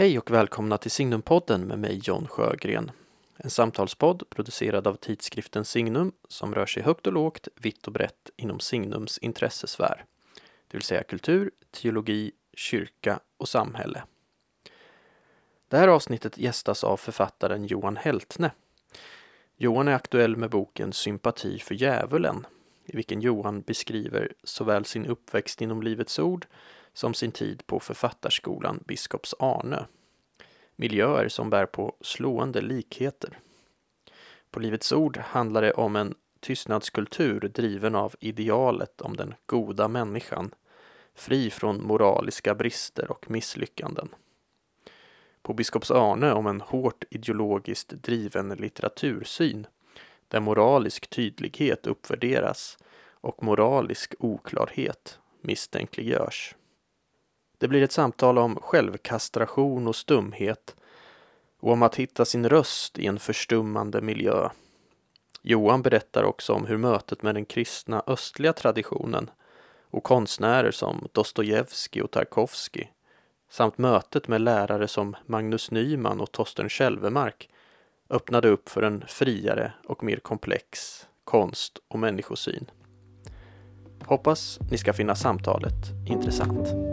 Hej och välkomna till Signumpodden med mig John Sjögren. En samtalspodd producerad av tidskriften Signum som rör sig högt och lågt, vitt och brett inom Signums intressesfär. Det vill säga kultur, teologi, kyrka och samhälle. Det här avsnittet gästas av författaren Johan Heltne. Johan är aktuell med boken Sympati för djävulen i vilken Johan beskriver såväl sin uppväxt inom Livets Ord som sin tid på författarskolan Biskops Arnö. Miljöer som bär på slående likheter. På Livets Ord handlar det om en tystnadskultur driven av idealet om den goda människan, fri från moraliska brister och misslyckanden. På Biskops Arnö om en hårt ideologiskt driven litteratursyn där moralisk tydlighet uppvärderas och moralisk oklarhet misstänkliggörs. Det blir ett samtal om självkastration och stumhet och om att hitta sin röst i en förstummande miljö. Johan berättar också om hur mötet med den kristna östliga traditionen och konstnärer som Dostojevskij och Tarkovskij samt mötet med lärare som Magnus Nyman och Torsten Kälvemark öppnade upp för en friare och mer komplex konst och människosyn. Hoppas ni ska finna samtalet intressant.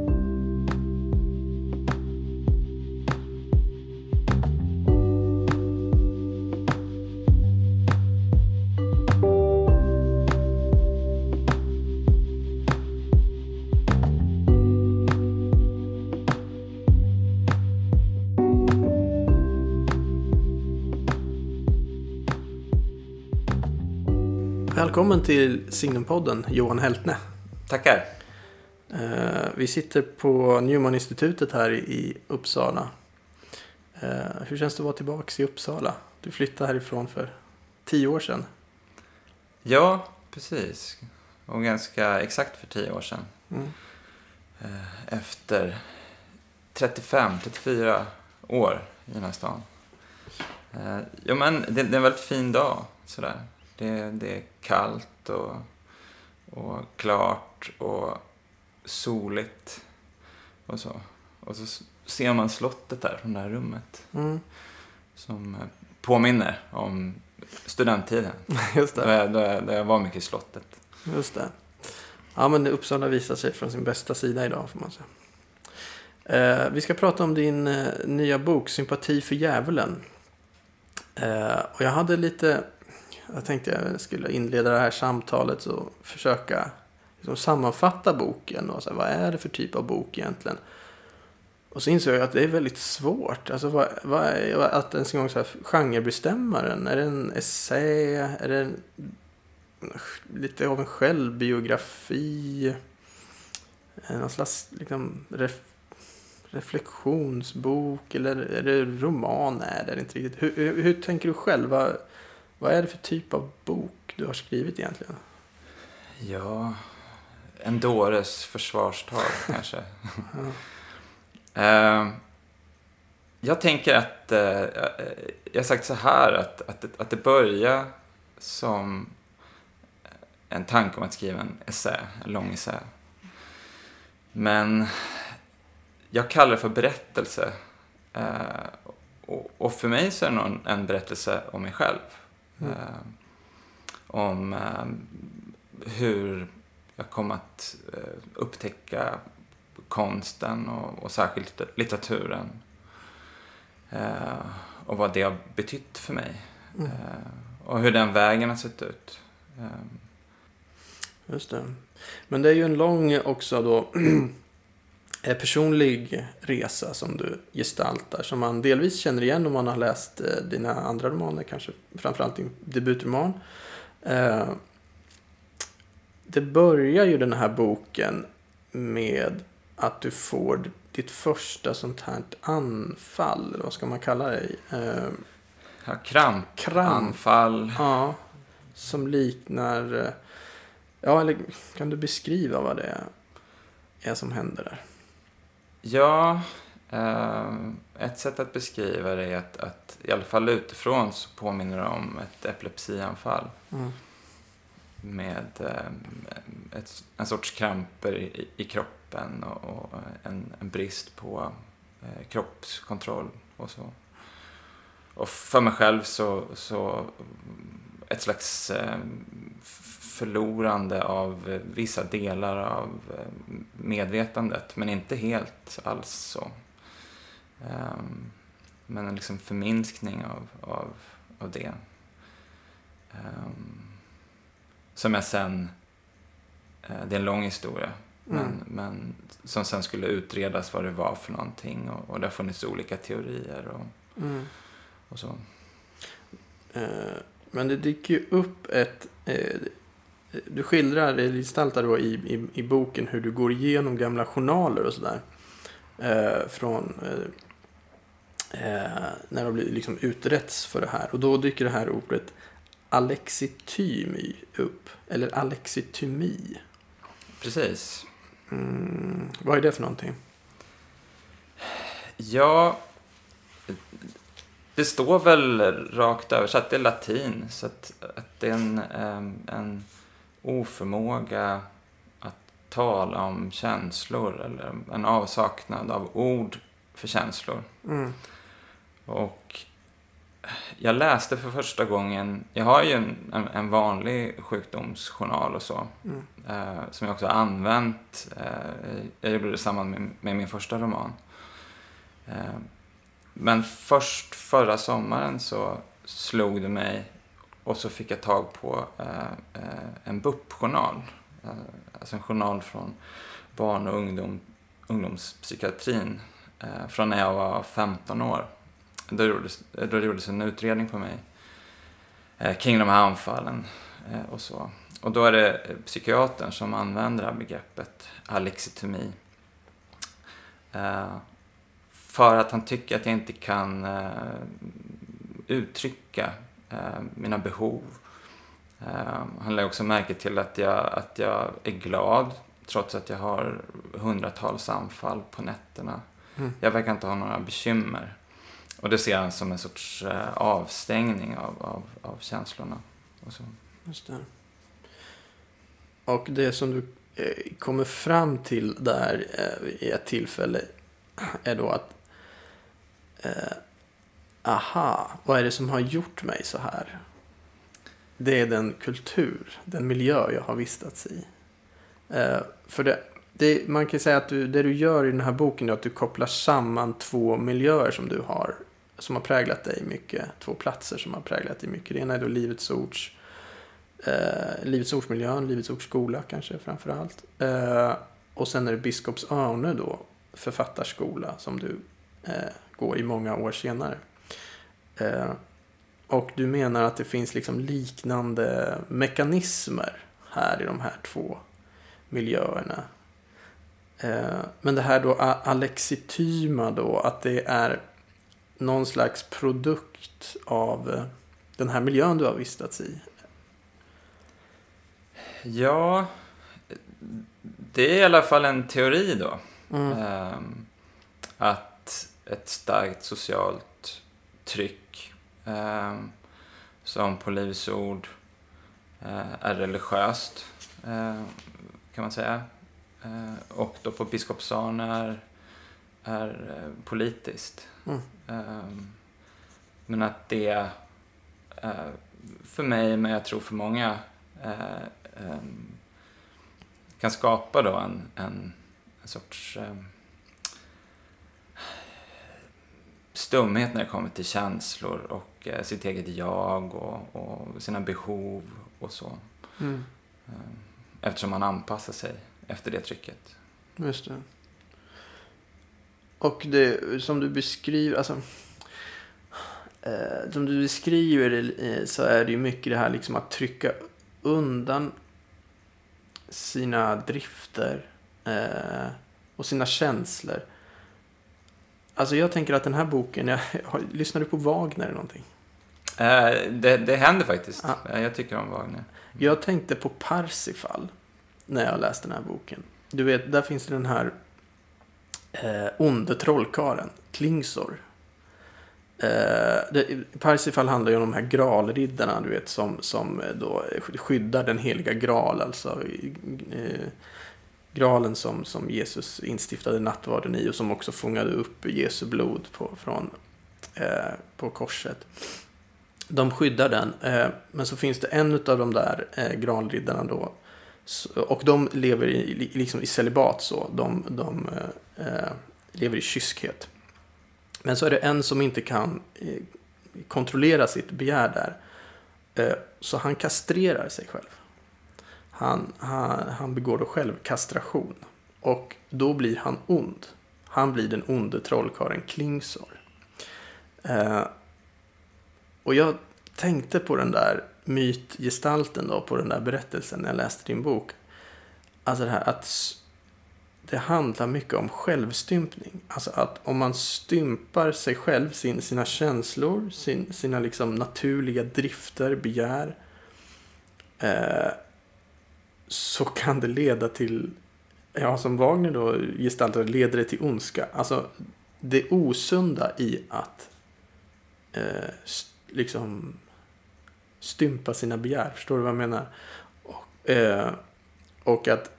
Välkommen till Signumpodden, Johan Heltne. Tackar. Eh, vi sitter på Newman-institutet här i Uppsala. Eh, hur känns det att vara tillbaka i Uppsala? Du flyttade härifrån för tio år sedan. Ja, precis. Och ganska exakt för tio år sedan. Mm. Eh, efter 35-34 år i den här stan. Jo, men det, det är en väldigt fin dag. Sådär. Det, det är kallt och, och klart och soligt och så. Och så ser man slottet där från det här rummet. Mm. Som eh, påminner om studenttiden. Just det. Då jag, då, jag, då jag var mycket i slottet. Just det. Ja, men Uppsala visar sig från sin bästa sida idag får man säga. Eh, vi ska prata om din eh, nya bok Sympati för djävulen. Eh, och jag hade lite jag tänkte jag skulle inleda det här samtalet och försöka liksom sammanfatta boken. Och så här, vad är det för typ av bok egentligen? Och så insåg jag att det är väldigt svårt. Alltså vad, vad är, att ens en gång så här, genrebestämma den. Är det en essä? Är det en, lite av en självbiografi? Någon slags liksom, ref, reflektionsbok? Eller är det roman? Nej, det är det inte riktigt. Hur, hur, hur tänker du själv? Vad är det för typ av bok du har skrivit egentligen? Ja, en dåres försvarstal kanske. uh, jag tänker att, uh, jag har sagt så här, att, att, att det börjar som en tanke om att skriva en essä, en lång essä. Men jag kallar det för berättelse. Uh, och, och, för mig så är det nog en berättelse om mig själv. Mm. Eh, om eh, hur jag kom att eh, upptäcka konsten och, och särskilt litteraturen. och vad det har betytt för mig. Mm. och hur den vägen har sett ut. Just det. Men det är ju en lång också då Eh, personlig resa som du gestaltar som man delvis känner igen om man har läst eh, dina andra romaner, kanske framförallt din debutroman. Eh, det börjar ju den här boken med att du får ditt första sånt här anfall, vad ska man kalla det? Ja, kramp, kramp. anfall. Ja, som liknar... Ja, eller kan du beskriva vad det är som händer där? Ja, eh, ett sätt att beskriva det är att, att i alla fall utifrån så påminner det om ett epilepsianfall. Mm. Med eh, ett, en sorts kramper i, i kroppen och, och en, en, brist på eh, kroppskontroll och så. Och för mig själv så, så ett slags eh, förlorande av vissa delar av eh, medvetandet, men inte helt alls så. Um, men en liksom förminskning av, av, av det. Um, som jag sen, uh, det är en lång historia, mm. men, men som sen skulle utredas vad det var för någonting och, och det har funnits olika teorier och, mm. och så. Uh, men det dyker ju upp ett, du skildrar, eller gestaltar då i, i, i, boken hur du går igenom gamla journaler och sådär. från eh, när de blir liksom uträtts för det här. Och då dyker det här ordet alexitymi upp. Eller alexitymi. Precis. Mm, vad är det för någonting? Ja, det står väl rakt översatt, det är latin. Så att, att det är en, en oförmåga att tala om känslor eller en avsaknad av ord för känslor. Mm. Och jag läste för första gången, jag har ju en, en, en vanlig sjukdomsjournal och så, mm. eh, som jag också har använt. Eh, jag gjorde det i samband med, med, min första roman. Eh, men först förra sommaren så slog det mig och så fick jag tag på eh, eh, en BUP-journal. Eh, alltså en journal från barn och ungdom, ungdomspsykiatrin eh, från när jag var 15 år. Då gjordes, då gjordes en utredning på mig eh, kring de här anfallen eh, och så. Och då är det psykiatern som använder det här begreppet alexitomi. Eh, för att han tycker att jag inte kan eh, uttrycka mina behov. Eh, han lägger också märke till att jag, att jag är glad trots att jag har hundratals anfall på nätterna. Mm. Jag verkar inte ha några bekymmer. Och det ser han som en sorts eh, avstängning av, av, av känslorna. Och så. Just det. Och det som du eh, kommer fram till där eh, i ett tillfälle är då att eh, aha, vad är det som har gjort mig så här? Det är den kultur, den miljö jag har vistats i. Eh, för det, det, man kan säga att du, det du gör i den här boken är att du kopplar samman två miljöer som du har som har präglat dig mycket. Två platser som har präglat dig mycket. Det ena är då Livets Ords eh, Livets Ordsmiljön, Livets Ords skola kanske framför allt. Eh, och sen är det Biskops Örne då, författarskola som du eh, går i många år senare. Eh, och du menar att det finns liksom liknande mekanismer här i de här två miljöerna. Eh, men det här då alexityma då, att det är någon slags produkt av den här miljön du har vistats i? Ja, det är i alla fall en teori då. Mm. Um, att ett starkt socialt tryck som på Livs ord uh, är religiöst, uh, kan man säga. Uh, och då på Biskopsson är, är politiskt. Mm. Ehm, men att det eh, för mig, men jag tror för många, eh, ehm, kan skapa då en, en, en sorts ehm, stumhet när det kommer till känslor och eh, sitt eget jag och, och sina behov och så. Mm. Eftersom man anpassar sig efter det trycket. Just det. Och det som du beskriver, alltså. Eh, som du beskriver eh, så är det ju mycket det här liksom att trycka undan sina drifter eh, och sina känslor. Alltså jag tänker att den här boken, jag, lyssnar du på Wagner eller någonting? Eh, det, det händer faktiskt. Ah. Jag tycker om Wagner. Jag tänkte på Parsifal när jag läste den här boken. Du vet, där finns det den här eh, onde trollkaren, Klingsor. Eh, Parsifal handlar ju om de här gralriddarna, du vet, som, som då skyddar den heliga graal, alltså eh, graalen som, som Jesus instiftade nattvarden i och som också fångade upp Jesu blod på, från, eh, på korset. De skyddar den, eh, men så finns det en av de där eh, granriddarna då och de lever i, liksom i celibat så. De, de eh, eh, lever i kyskhet. Men så är det en som inte kan eh, kontrollera sitt begär där. Eh, så han kastrerar sig själv. Han, han, han begår då självkastration. Och då blir han ond. Han blir den onde trollkarlen Klingsor. Eh, och jag tänkte på den där mytgestalten då, på den där berättelsen när jag läste din bok. Alltså det här att det handlar mycket om självstympning. Alltså att om man stympar sig själv, sin, sina känslor, sin, sina liksom naturliga drifter, begär. Eh, så kan det leda till, ja som Wagner då gestaltar leder det till ondska. Alltså det osunda i att eh, liksom stympa sina begär. Förstår du vad jag menar? Och, eh, och att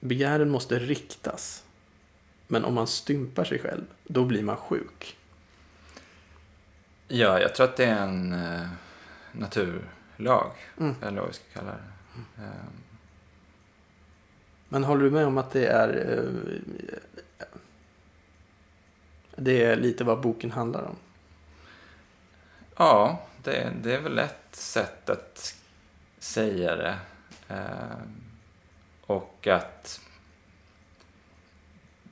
begären måste riktas. Men om man stympar sig själv, då blir man sjuk. Ja, jag tror att det är en eh, naturlag. Mm. Eller vad vi ska kalla det. Mm. Men håller du med om att det är eh, det är lite vad boken handlar om? Ja, det, det är väl ett sätt att säga det. Eh, och att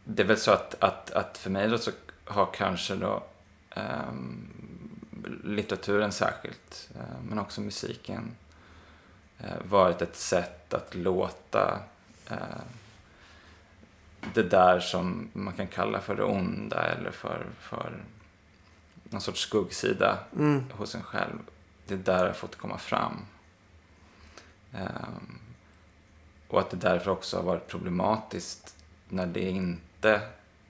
det är väl så att, att, att för mig då så har kanske då eh, litteraturen särskilt, eh, men också musiken eh, varit ett sätt att låta eh, det där som man kan kalla för det onda eller för, för någon sorts skuggsida mm. hos en själv. Det är där har fått komma fram. Um, och att det därför också har varit problematiskt när det inte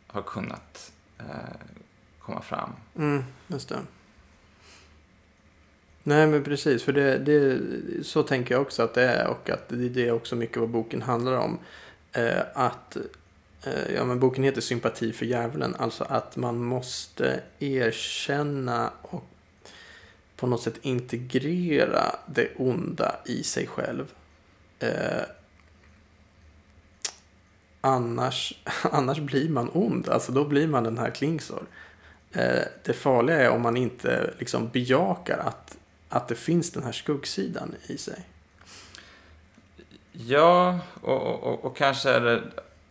har kunnat uh, komma fram. Mm, just det. Nej men precis, för det, det, så tänker jag också att det är och att det är också mycket vad boken handlar om. Eh, att Eh, ja, men boken heter Sympati för djävulen. Alltså att man måste erkänna och på något sätt integrera det onda i sig själv. Eh, annars, annars blir man ond. Alltså då blir man den här Klingsor. Eh, det farliga är om man inte liksom bejakar att, att det finns den här skuggsidan i sig. Ja, och, och, och kanske är det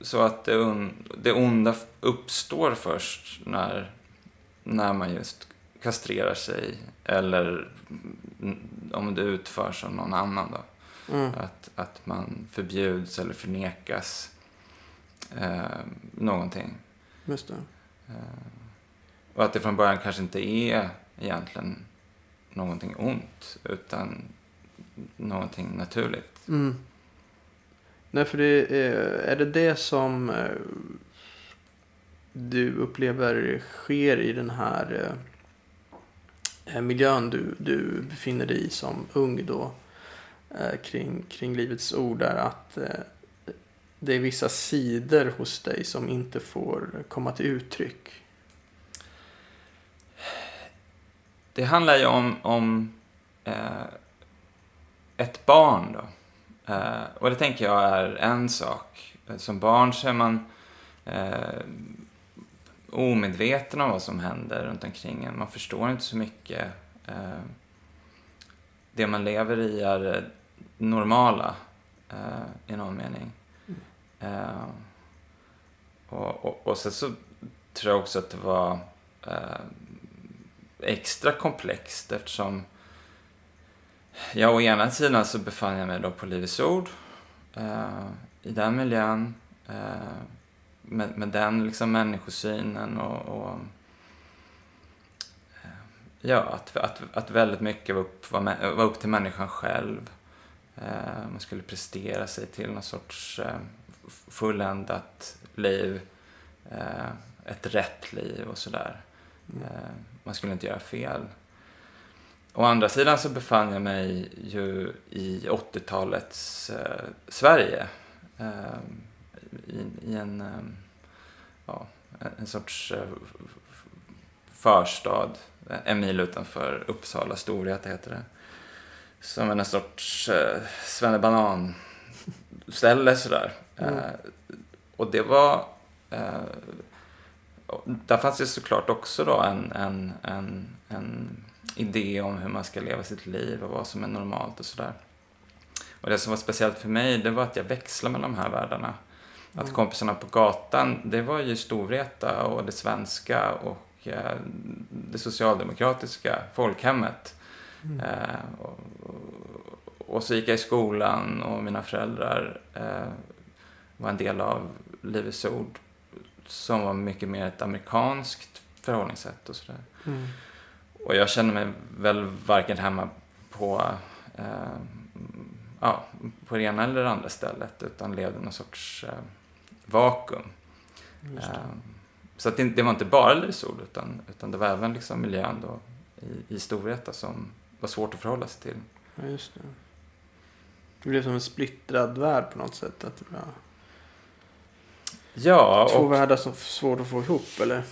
så att det, on, det onda uppstår först när, när man just kastrerar sig eller om det utförs av någon annan. Då. Mm. Att, att man förbjuds eller förnekas eh, någonting. Just det. Eh, och att det från början kanske inte är egentligen någonting ont utan någonting naturligt. Mm. Nej, för det är, är det det som eh, du upplever sker i den här eh, miljön du, du befinner dig i som ung då kring, kring Livets Ord är att det är vissa sidor hos dig som inte får komma till uttryck? Det handlar ju om, om eh, ett barn då Uh, och det tänker jag är en sak. Som barn så är man uh, omedveten om vad som händer runt omkring en. Man förstår inte så mycket. Uh, det man lever i är normala i någon mening. Mm. och, och, och sen så tror jag också att det var extra komplext eftersom Ja, å ena sidan så befann jag mig då på Livets Ord. Eh, I den miljön. Eh, med, med den liksom människosynen och, och eh, ja, att, att, att väldigt mycket var upp, var, var upp till människan själv. Eh, man skulle prestera sig till någon sorts eh, fulländat liv. Eh, ett rätt liv och sådär. Mm. man skulle inte göra fel. Å andra sidan så befann jag mig ju i 80-talets eh, Sverige. eh, i, i, en, eh, ja, en sorts eh, förstad, en mil utanför Uppsala, Storvreta heter det. Som en sorts eh, svennebanan-ställe sådär. Mm. Eh, och det var... Eh, där fanns det såklart också då en, en, en, en idé om hur man ska leva sitt liv och vad som är normalt och sådär. Och det som var speciellt för mig, det var att jag växlade mellan de här världarna. Att mm. kompisarna på gatan, det var ju Storvreta och det svenska och eh, det socialdemokratiska folkhemmet. Mm. Eh, och, och, så gick jag i skolan och mina föräldrar eh, var en del av Livets Ord som var mycket mer ett amerikanskt förhållningssätt och sådär. Mm. Och jag kände mig väl varken hemma på, eh, ja, på det ena eller det andra stället utan levde någon sorts eh, vakuum. Eh, så att det, det, var inte bara Ord utan, utan det var även liksom miljön då i, i Storvreta som var svårt att förhålla sig till. Ja, just det. Det blev som en splittrad värld på något sätt. Att det var... Ja. Två och... världar som svårt att få ihop eller?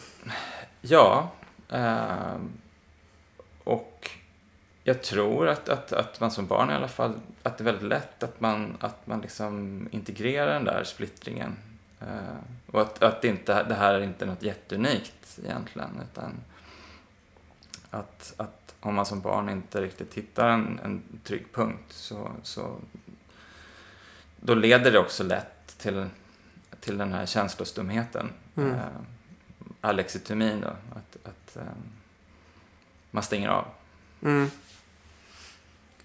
Ja. Eh, jag tror att, att, att man som barn i alla fall, att det är väldigt lätt att man, att man liksom integrerar den där splittringen. Eh, och att, att det, inte, det här är inte något jätteunikt egentligen, utan att, att om man som barn inte riktigt hittar en, en trygg punkt så, så då leder det också lätt till, till den här känslostumheten. Mm. Eh, alexitomin då, att, att eh, man stänger av. Mm.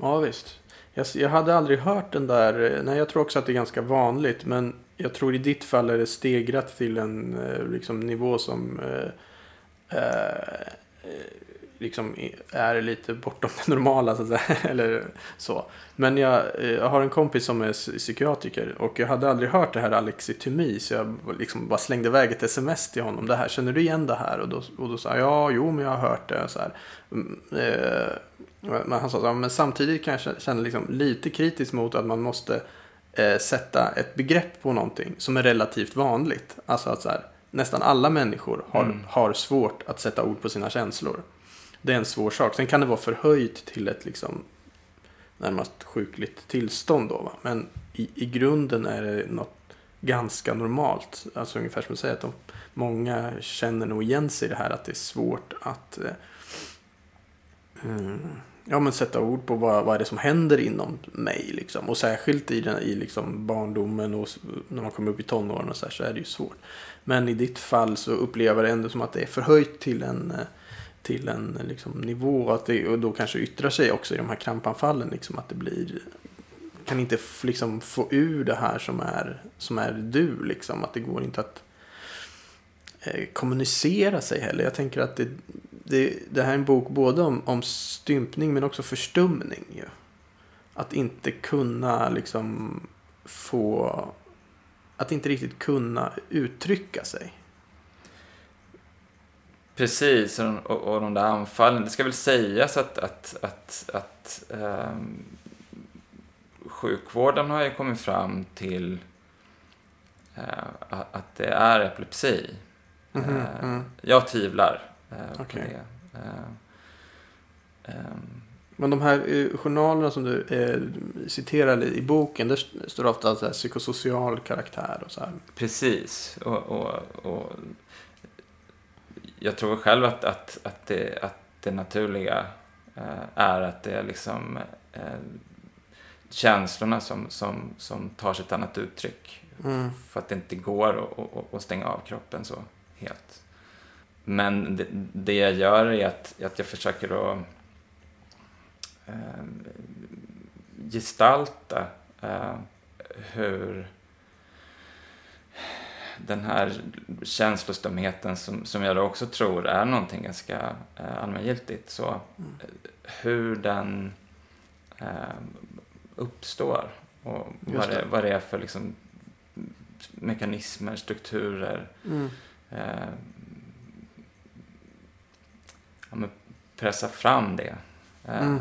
Ja visst. Jag, jag hade aldrig hört den där, eh, nej jag tror också att det är ganska vanligt men jag tror i ditt fall är det stegrat till en eh, liksom, nivå som eh, eh, liksom är lite bortom det normala så att säga. Eller så. Men jag, eh, jag, har en kompis som är psykiatriker och jag hade aldrig hört det här Alexitymi. så jag liksom bara slängde iväg ett sms till honom. Det här, känner du igen det här? Och då, och då sa jag ja, jo men jag har hört det. Så här. Mm, men han sa men samtidigt kan jag känna liksom lite kritiskt mot att man måste eh, sätta ett begrepp på någonting som är relativt vanligt. Alltså att så här, nästan alla människor har, mm. har svårt att sätta ord på sina känslor. Det är en svår sak. Sen kan det vara förhöjt till ett liksom närmast sjukligt tillstånd. Då, va? Men i, i grunden är det något ganska normalt. Alltså ungefär som du säger att de, många känner nog igen sig i det här att det är svårt att eh, Eh, ja, men sätta ord på vad, vad är det som händer inom mig. Liksom. Och särskilt i, den, i liksom barndomen och när man kommer upp i tonåren och så, här, så är det ju svårt. Men i ditt fall så upplever jag det ändå som att det är förhöjt till en eh, till en liksom, nivå att det, och då kanske yttrar sig också i de här krampanfallen. Liksom, att det blir kan inte liksom få ur det här som är, som är du. Liksom, att det går inte att eh, kommunicera sig heller. Jag tänker att det, det, det här är en bok både om, om stympning men också förstumning. Ju. Att inte kunna liksom få... Att inte riktigt kunna uttrycka sig. Precis, och, och, de där anfallen. Det ska väl sägas att, att, att, att um, sjukvården har ju kommit fram till uh, att det är epilepsi. Mm -hmm. uh, jag tvivlar uh, okay. det. Um, men de här journalerna som du eh, citerar i boken, där står det ofta så här, psykosocial karaktär och så här. Precis, och, och, och jag tror själv att, att, att, det, att det naturliga eh, är att det är liksom eh, känslorna som, som, som tar sig ett annat uttryck. Mm. För att det inte går att, att stänga av kroppen så helt. Men det, det jag gör är att, att jag försöker att eh, gestalta eh, hur den här känslostumheten som, som jag då också tror är någonting ganska eh, allmängiltigt. Så mm. hur den eh, uppstår och vad det, vad det är för liksom, mekanismer, strukturer. Mm. Eh, ja, pressa fram det. Eh, mm.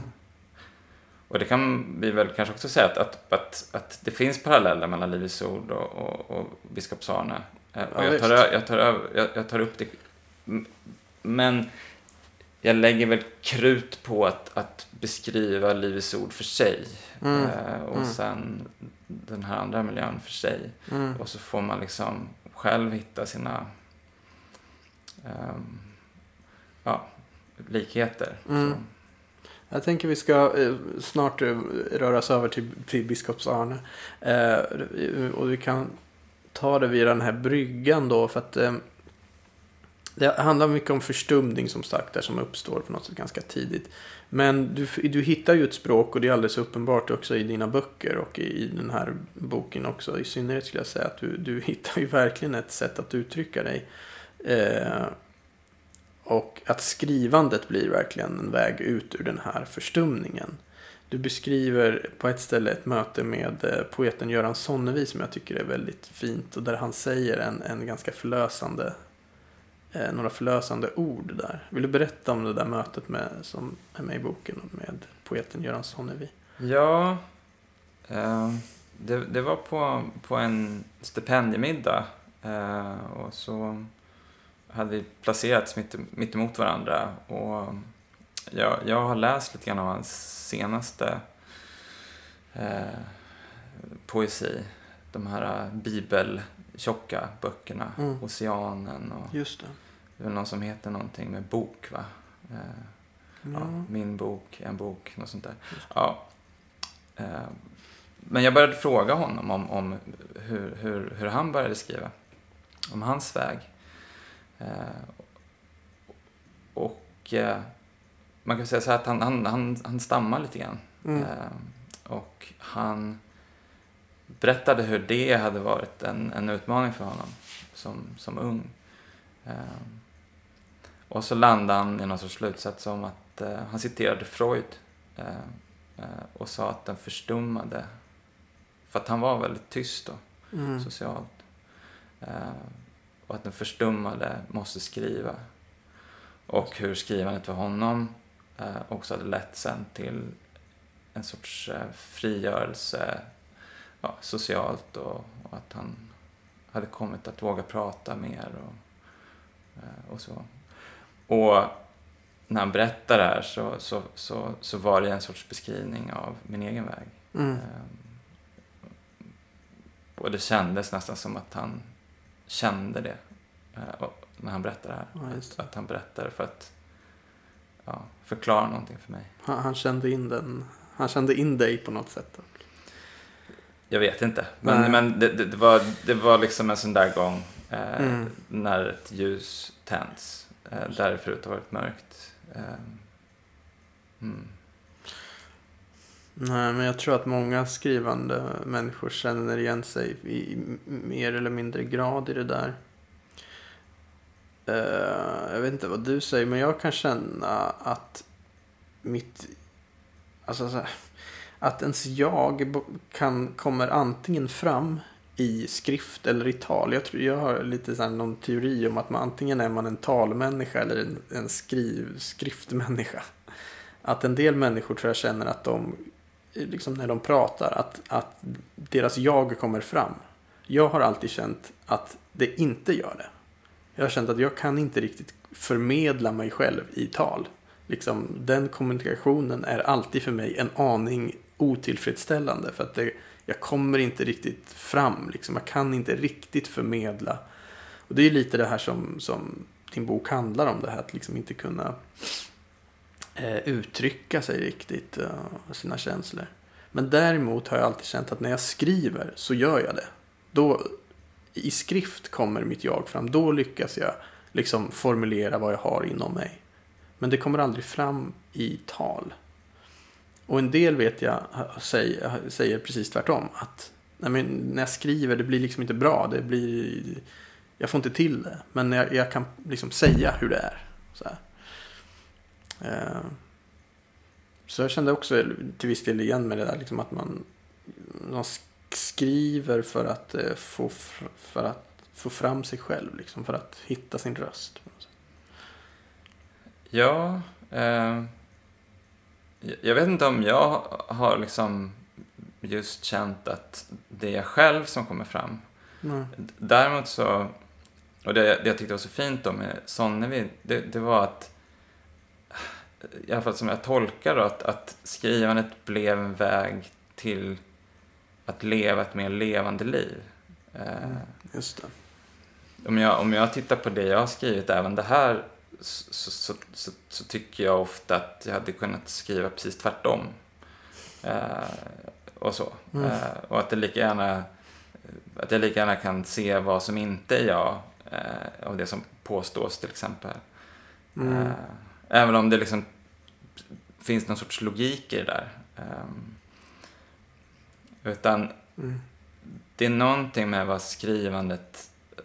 och det kan vi väl kanske också säga att, att, att, att det finns paralleller mellan Livets Ord och, och, och Biskops Arne. Eh, och Ja, jag, tar, jag, tar, jag, jag tar upp det. Men jag lägger väl krut på att, att beskriva Livets Ord för sig. Mm. Eh, och Mm. sen den här andra miljön för sig. Mm. Och så får man liksom själv hitta sina ehm, ja, likheter. Mm. Jag tänker vi ska eh, snart eh, röra oss över till, till biskops Arne. Eh, och vi kan ta det via den här bryggan då. För att eh, det handlar mycket om förstumning som sagt där som uppstår på något sätt ganska tidigt. Men du, du hittar ju ett språk och det är alldeles uppenbart också i dina böcker och i, i den här boken också. I synnerhet skulle jag säga att du, du hittar ju verkligen ett sätt att uttrycka dig. Och att skrivandet blir verkligen en väg ut ur den här förstumningen. Du beskriver på ett ställe ett möte med eh, poeten Göran Sonnevi som jag tycker är väldigt fint och där han säger en, en ganska förlösande eh, några förlösande ord där. Vill du berätta om det där mötet med, som är med i boken med poeten Göran Sonnevi? Ja, eh, det, det var på, på en stipendiemiddag. Eh, och så hade vi placerats mitt, mitt emot varandra. Och jag, jag har läst lite grann av hans senaste eh, poesi. De här bibeltjocka böckerna. Mm. Oceanen och Just det. det är någon som heter någonting med bok va? Eh, Ja. Ja, min bok, en bok, något sånt där. Ja. Eh, Men jag började fråga honom om, om hur, hur, hur han började skriva. Om hans väg. Eh, Och eh, man kan säga så här att han, han, han, han stammar lite grann. Mm. Eh, Och han berättade hur det hade varit en, en utmaning för honom som, som ung. Och så landade han i någon sorts slutsats om att han citerade Freud och sa att den förstummade, för att han var väldigt tyst då, Mm. socialt. Och att den förstummade måste skriva. Och hur skrivandet för honom eh, också hade lett sen till en sorts eh, frigörelse ja, socialt och, och att han hade kommit att våga prata mer och, eh, och så. Och när han berättar det här så, så, så, så var det en sorts beskrivning av min egen väg. Mm. Ehm, Och det kändes nästan som att han kände det eh, när han berättade det här. Ja, just att, det. att han berättade för att ja, förklara någonting för mig. Han, han, kände in den, han kände in dig på något sätt. Jag vet inte. Nej. Men, men det, det, det, var, det var liksom en sån där gång eh, Mm. när ett ljus tänds. Eh, där det förut har varit mörkt. Ehm, mm. Nej, men jag tror att många skrivande människor känner igen sig i mer eller mindre grad i det där. Eh, jag vet inte vad du säger, men jag kan känna att mitt... Alltså så här, att ens jag kan, kommer antingen fram i skrift eller i tal. Jag, tror, jag har lite så här någon teori om att man antingen är man en talmänniska eller en, en skriv, skriftmänniska. Att en del människor tror jag känner att de, liksom när de pratar, att, att deras jag kommer fram. Jag har alltid känt att det inte gör det. Jag har känt att jag kan inte riktigt förmedla mig själv i tal. Liksom, den kommunikationen är alltid för mig en aning otillfredsställande. För att det, jag kommer inte riktigt fram. Liksom. Jag kan inte riktigt förmedla. Och det är lite det här som, som din bok handlar om. Det här att liksom inte kunna Eh, uttrycka sig riktigt. Eh, sina känslor. Men däremot har jag alltid känt att när jag skriver så gör jag det. Då, I skrift kommer mitt jag fram. Då lyckas jag liksom formulera vad jag har inom mig. Men det kommer aldrig fram i tal. Och en del vet jag säger, säger precis tvärtom. Att nej men, när jag skriver det blir liksom inte bra. Det blir, jag får inte till det. Men jag, jag kan liksom säga hur det är. Så. Eh, så jag kände också till viss del igen med det där. Liksom att man, sk- skriver för att, eh, få, för att få fram sig själv. Liksom, för att hitta sin röst. Ja, eh, jag vet inte om jag har liksom just känt att det är jag själv som kommer fram. Mm. Däremot så, och det, det jag tyckte var så fint då med Sonnevi, det, det var att, i alla fall som jag tolkar då, att, att skrivandet blev en väg till att leva ett mer levande liv. Eh, Just det. om, jag, om jag tittar på det jag har skrivit, även det här, så, så, så, så tycker jag ofta att jag hade kunnat skriva precis tvärtom. Eh, och så. Mm. Eh, och att det lika gärna att jag lika gärna kan se vad som inte är jag eh, av det som påstås till exempel. Mm. Även om det liksom finns någon sorts logik i det där. Ehm, utan Mm. det är någonting med vad skrivandet eh,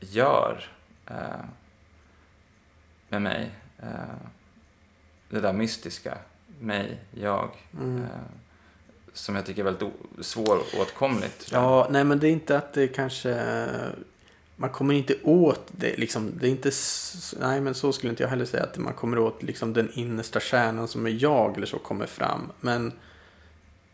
gör eh, med mig. Eh, det där mystiska, mig, jag. Mm. Som jag tycker är väldigt svåråtkomligt. Ja, nej men det är inte att det kanske... Man kommer inte åt det liksom. Det är inte... Nej men så skulle inte jag heller säga att man kommer åt liksom den innersta kärnan som är jag eller så kommer fram. Men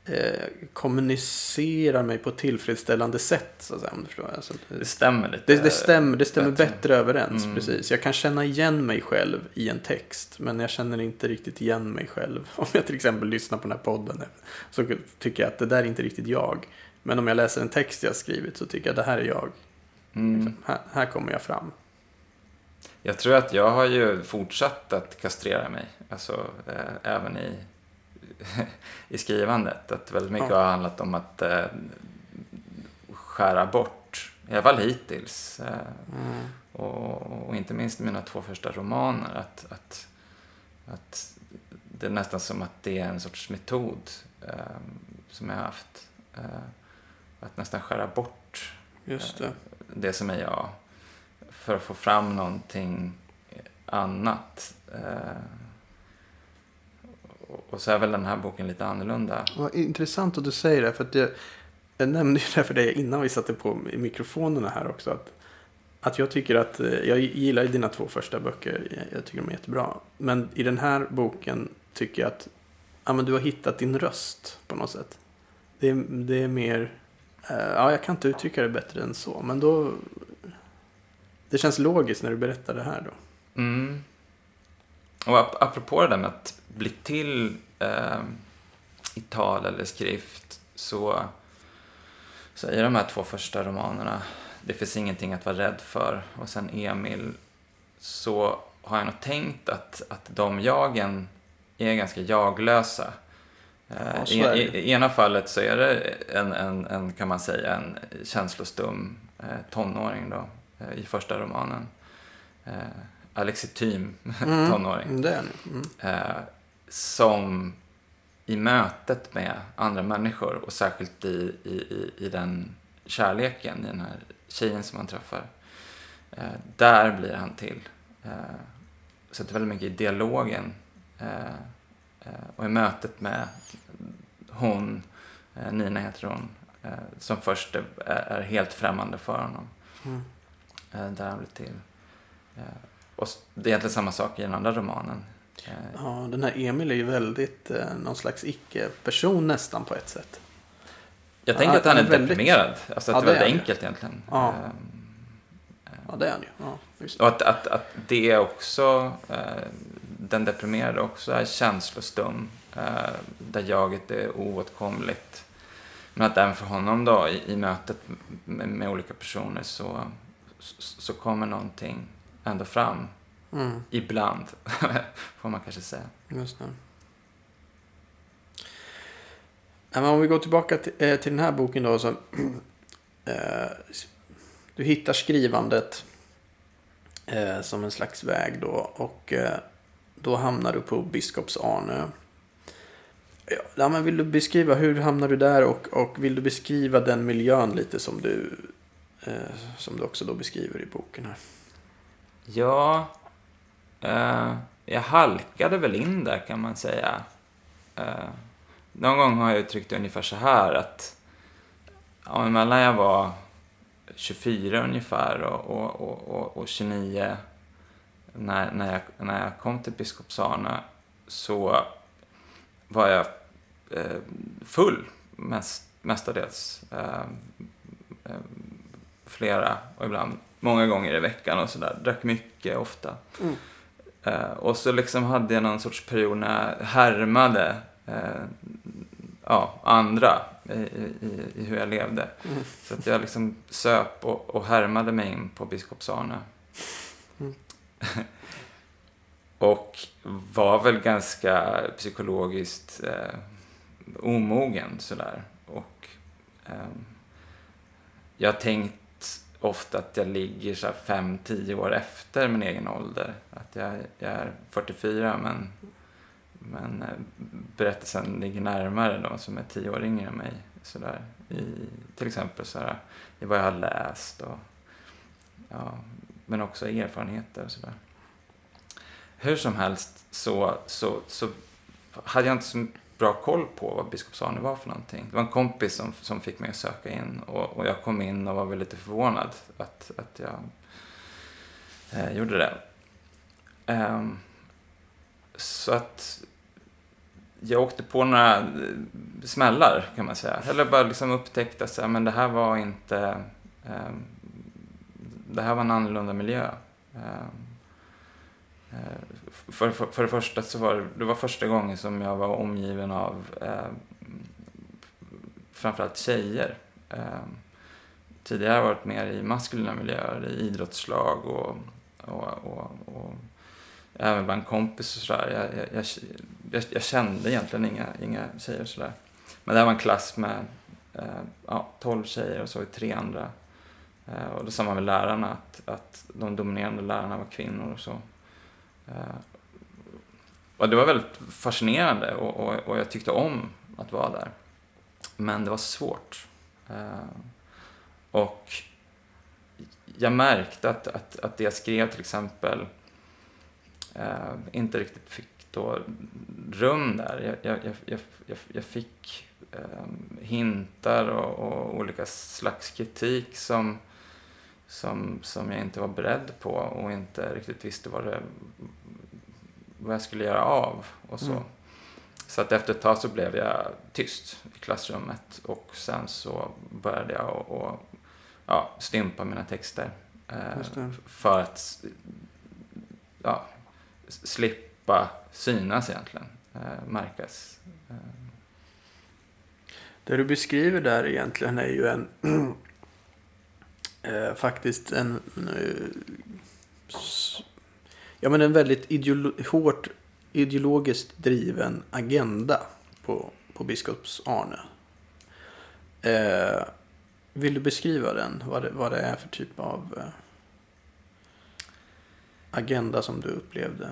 eh, kommunicerar mig på ett tillfredsställande sätt så att säga. Om du. Alltså, Det stämmer lite. det, det stämmer, det stämmer bättre. bättre, överens. Mm. Precis. Jag kan känna igen mig själv i en text. Men jag känner inte riktigt igen mig själv. Om jag till exempel lyssnar på den här podden. Så tycker jag att det där är inte riktigt jag. Men om jag läser en text jag skrivit så tycker jag att det här är jag. Mm. Liksom. Här, här kommer jag fram. Jag tror att jag har ju fortsatt att kastrera mig. Alltså eh, även i, i skrivandet. Att väldigt mycket Ja. har handlat om att eh, skära bort. I alla fall hittills. Eh, Mm. och, och inte minst mina två första romaner. Att, att, att det är nästan som att det är en sorts metod eh, som jag har haft. Eh, att nästan skära bort Just det det som är jag. För att få fram någonting annat. Eh, och- så är väl den här boken lite annorlunda. Vad intressant att du säger det. För att jag, jag nämnde ju det för dig innan vi satte på mikrofonerna här också. Att, att jag tycker att, eh, jag gillar ju dina två första böcker. Jag, jag tycker de är jättebra. Men i den här boken tycker jag att ja, men du har hittat din röst på något sätt. Det är, det är mer, Eh, ja jag kan inte uttrycka det bättre än så. Men då, det känns logiskt när du berättar det här då. Mm. Och ap- apropå det där med att bli till eh, i tal eller skrift så, så i de här två första romanerna, Det finns ingenting att vara rädd för och sen Emil, så har jag nog tänkt att, att de jagen är ganska jaglösa. Eh, I, i, ena fallet så är det en, en, en kan man säga, en känslostum eh, tonåring då, eh, i första romanen. Alexitym Mm. tonåring. Ni. Mm. Eh, som i mötet med andra människor och särskilt i, i, i, i den kärleken, i den här tjejen som han träffar. Eh, där blir han till. Eh, så det är väldigt mycket i dialogen och i mötet med hon, eh, Nina heter hon, eh, som först är, är helt främmande för honom. Mm. Eh, där han blir till. Och det är egentligen samma sak i den andra romanen. Ja, den här Emil är ju väldigt någon slags icke-person nästan på ett sätt. Jag tänker Ja, att han är är väldigt- deprimerad. Alltså att Ja, det är är väldigt enkelt egentligen. Ja. Ja, det är han ju. Ja. Och att, att, att det också, eh, den deprimerade också är känslostum. Eh, där jaget är oåtkomligt. Men att även för honom då i, i mötet med, med olika personer så, så, så kommer någonting ändå fram. Mm, Ibland, får man kanske säga. just det. Men om vi går tillbaka till, eh, till den här boken då. Så, eh, du hittar skrivandet eh, som en slags väg då. Och eh, då hamnar du på Biskops-Arnö. Ja, Ja, men vill du beskriva hur hamnar du där och, och vill du beskriva den miljön lite som du, eh, som du också då beskriver i boken här? Ja, eh, jag halkade väl in där kan man säga. Eh, någon gång har jag uttryckt det ungefär så här att ja, mellan jag var 24 ungefär och, och, och, och, och 29 när, när, jag, när jag kom till Biskops Arnö så var jag eh, full mest, mestadels. Eh, eh, flera och ibland många gånger i veckan och sådär. Drack mycket ofta. Mm. Eh, och så liksom hade jag någon sorts period när jag härmade eh, ja, andra i, i, i hur jag levde. Mm. Så att jag liksom söp och, och härmade mig in på Biskops-Arne. Mm. och var väl ganska psykologiskt eh, omogen sådär. Och eh, jag har tänkt ofta att jag ligger så här fem, tio år efter min egen ålder. Att jag, jag är 44 men, men eh, berättelsen ligger närmare de som är tio år yngre än mig. Så där, i, till exempel så här, i vad jag har läst och ja, men också erfarenheter och sådär. Hur som helst så, så, så hade jag inte så bra koll på vad Biskops-Arne var för någonting. Det var en kompis som, som fick mig att söka in och, och jag kom in och var väl lite förvånad att, att jag eh, gjorde det. Um, så att jag åkte på några eh, smällar kan man säga. Eller bara liksom upptäckte att men det här var inte... ehm, det här var en annorlunda miljö. Eh, Eh, för, för, för det första så var det, det var första gången som jag var omgiven av eh, framförallt tjejer. Eh, tidigare har jag varit mer i maskulina miljöer, i idrottslag och, och, och, och även bland kompisar och sådär. Jag, jag, jag, jag, kände egentligen inga, inga tjejer sådär. Men det här var en klass med eh, ja, 12 tjejer och så var tre andra. Eh, och det samma med lärarna, att, att de dominerande lärarna var kvinnor och så. Eh, och det var väldigt fascinerande och, och, och, jag tyckte om att vara där. Men det var svårt. Eh, och jag märkte att, att, att det jag skrev till exempel eh, inte riktigt fick då rum där. Jag, jag, jag, jag, jag fick eh, hintar och, och, olika slags kritik som, som, som jag inte var beredd på och inte riktigt visste vad det vad jag skulle göra av och så. Mm. Så att efter ett tag så blev jag tyst i klassrummet och sen så började jag och, och ja, stympa mina texter. Eh, för att ja, slippa synas egentligen, eh, märkas. Eh. Det du beskriver där egentligen är ju en eh, faktiskt en eh, ja, men en väldigt ideolo hårt ideologiskt driven agenda på, på biskops Arne. Eh, vill du beskriva den? Vad det, vad det är för typ av eh, agenda som du upplevde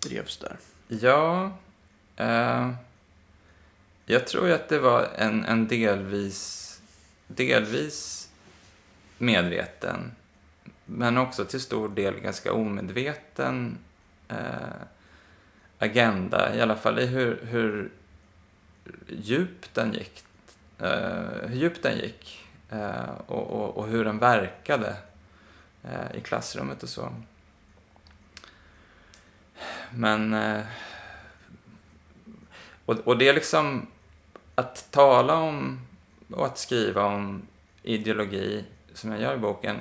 drevs där? Ja, eh, jag tror att det var en, en delvis, delvis medveten men också till stor del ganska omedveten eh, agenda, i alla fall i hur, hur djupt den gick. Eh, hur djupt den gick eh, och, och, och, hur den verkade eh, i klassrummet och så. Men... Eh, och, och det är liksom att tala om och att skriva om ideologi, som jag gör i boken,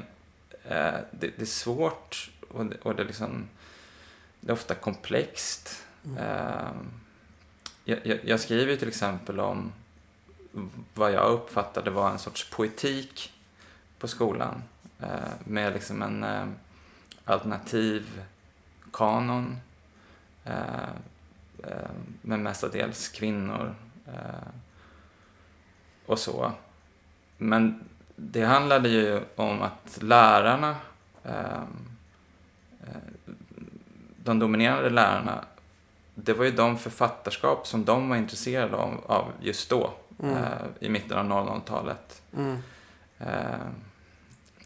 Eh, det, det, är svårt och det, och det, är liksom, det är ofta komplext. Mm. Eh, jag, jag, skriver till exempel om vad jag uppfattade var en sorts poetik på skolan eh, med liksom en alternativ kanon med mestadels kvinnor och så. Men det handlade ju om att lärarna, ehm, eh, de dominerande lärarna, det var ju de författarskap som de var intresserade av, just då, mm. eh, i mitten av 00-talet. Mm. Eh,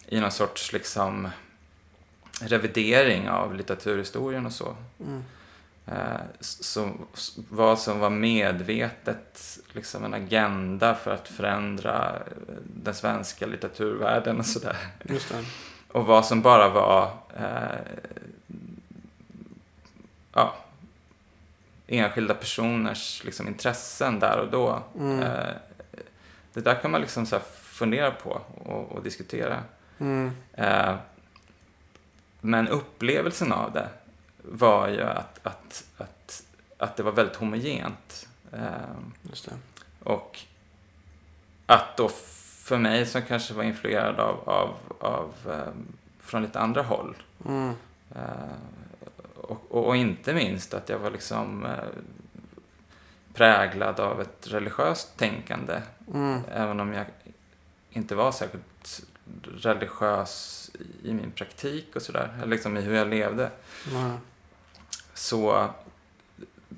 I någon sorts liksom revidering av litteraturhistorien och så. Mm. Eh, som, vad som var medvetet liksom en agenda för att förändra eh, den svenska litteraturvärlden och sådär. Och vad som bara var eh, ja, enskilda personers liksom, intressen där och då. Mm. Eh, det där kan man liksom så fundera på och, och diskutera. Mm. Eh, men upplevelsen av det var ju att, att, att, att det var väldigt homogent. Eh, det. och att då för mig som kanske var influerad av, av, av eh, från lite andra håll. Mm. Eh, och, och, och inte minst att jag var liksom eh, präglad av ett religiöst tänkande. Mm. Även om jag inte var särskilt religiös i min praktik och sådär. Eller liksom i hur jag levde. Mm. Så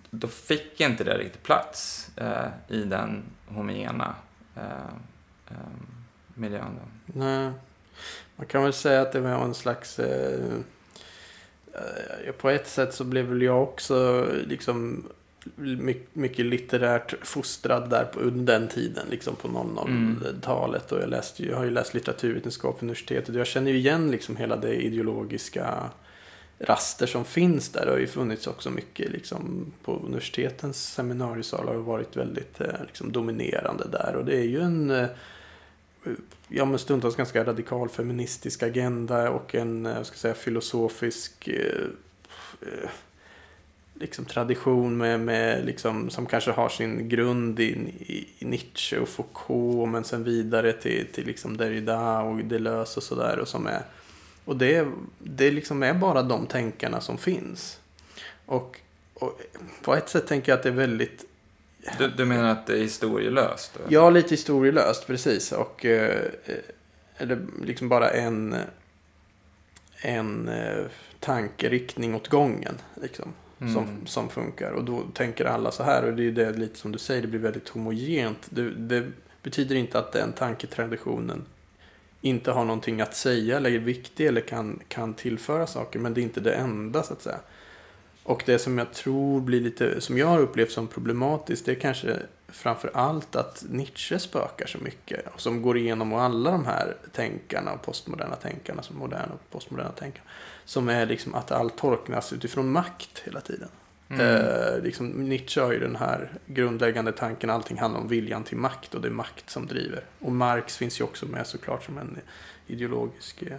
då fick inte det riktigt plats eh, i den homogena eh, eh, miljön. Nej. Man kan väl säga att det var en slags... Eh, eh, på ett sätt så blev väl jag också liksom my- mycket litterärt fostrad där på, under den tiden, liksom på 00-talet. Och jag, läste, jag har ju läst litteraturvetenskap på universitetet och jag känner ju igen liksom hela det ideologiska raster som finns där. Det har ju funnits också mycket liksom, på universitetens seminariesalar har varit väldigt eh, liksom, dominerande där. Och det är ju en eh, ja, men stundtals ganska radikal feministisk agenda och en eh, jag ska säga, filosofisk eh, liksom tradition med, med liksom, som kanske har sin grund i, i, i Nietzsche och Foucault men sen vidare till, till liksom Derrida och Deleuze och sådär. Och, som är, och det, det liksom är bara de tänkarna som finns. Och, och på ett sätt tänker jag att det är väldigt Du, du menar att det är historielöst? Ja, lite historielöst, precis. Och eh, eller liksom bara en, en eh, tankeriktning åt gången. Liksom, Mm. som, som funkar. Och då tänker alla så här. Och det är det lite som du säger, det blir väldigt homogent. Det, det betyder inte att den tanketraditionen inte har någonting att säga eller är viktig eller kan, kan tillföra saker. Men det är inte det enda så att säga. Och det som jag tror blir lite, som jag har upplevt som problematiskt, det är kanske framför allt att Nietzsche spökar så mycket. Och som går igenom alla de här tänkarna, och postmoderna tänkarna, som moderna och postmoderna tänkarna. Som är liksom att allt tolknas utifrån makt hela tiden. Mm. Eh, liksom Nietzsche har ju den här grundläggande tanken, allting handlar om viljan till makt och det är makt som driver. Och Marx finns ju också med såklart som en ideologisk eh,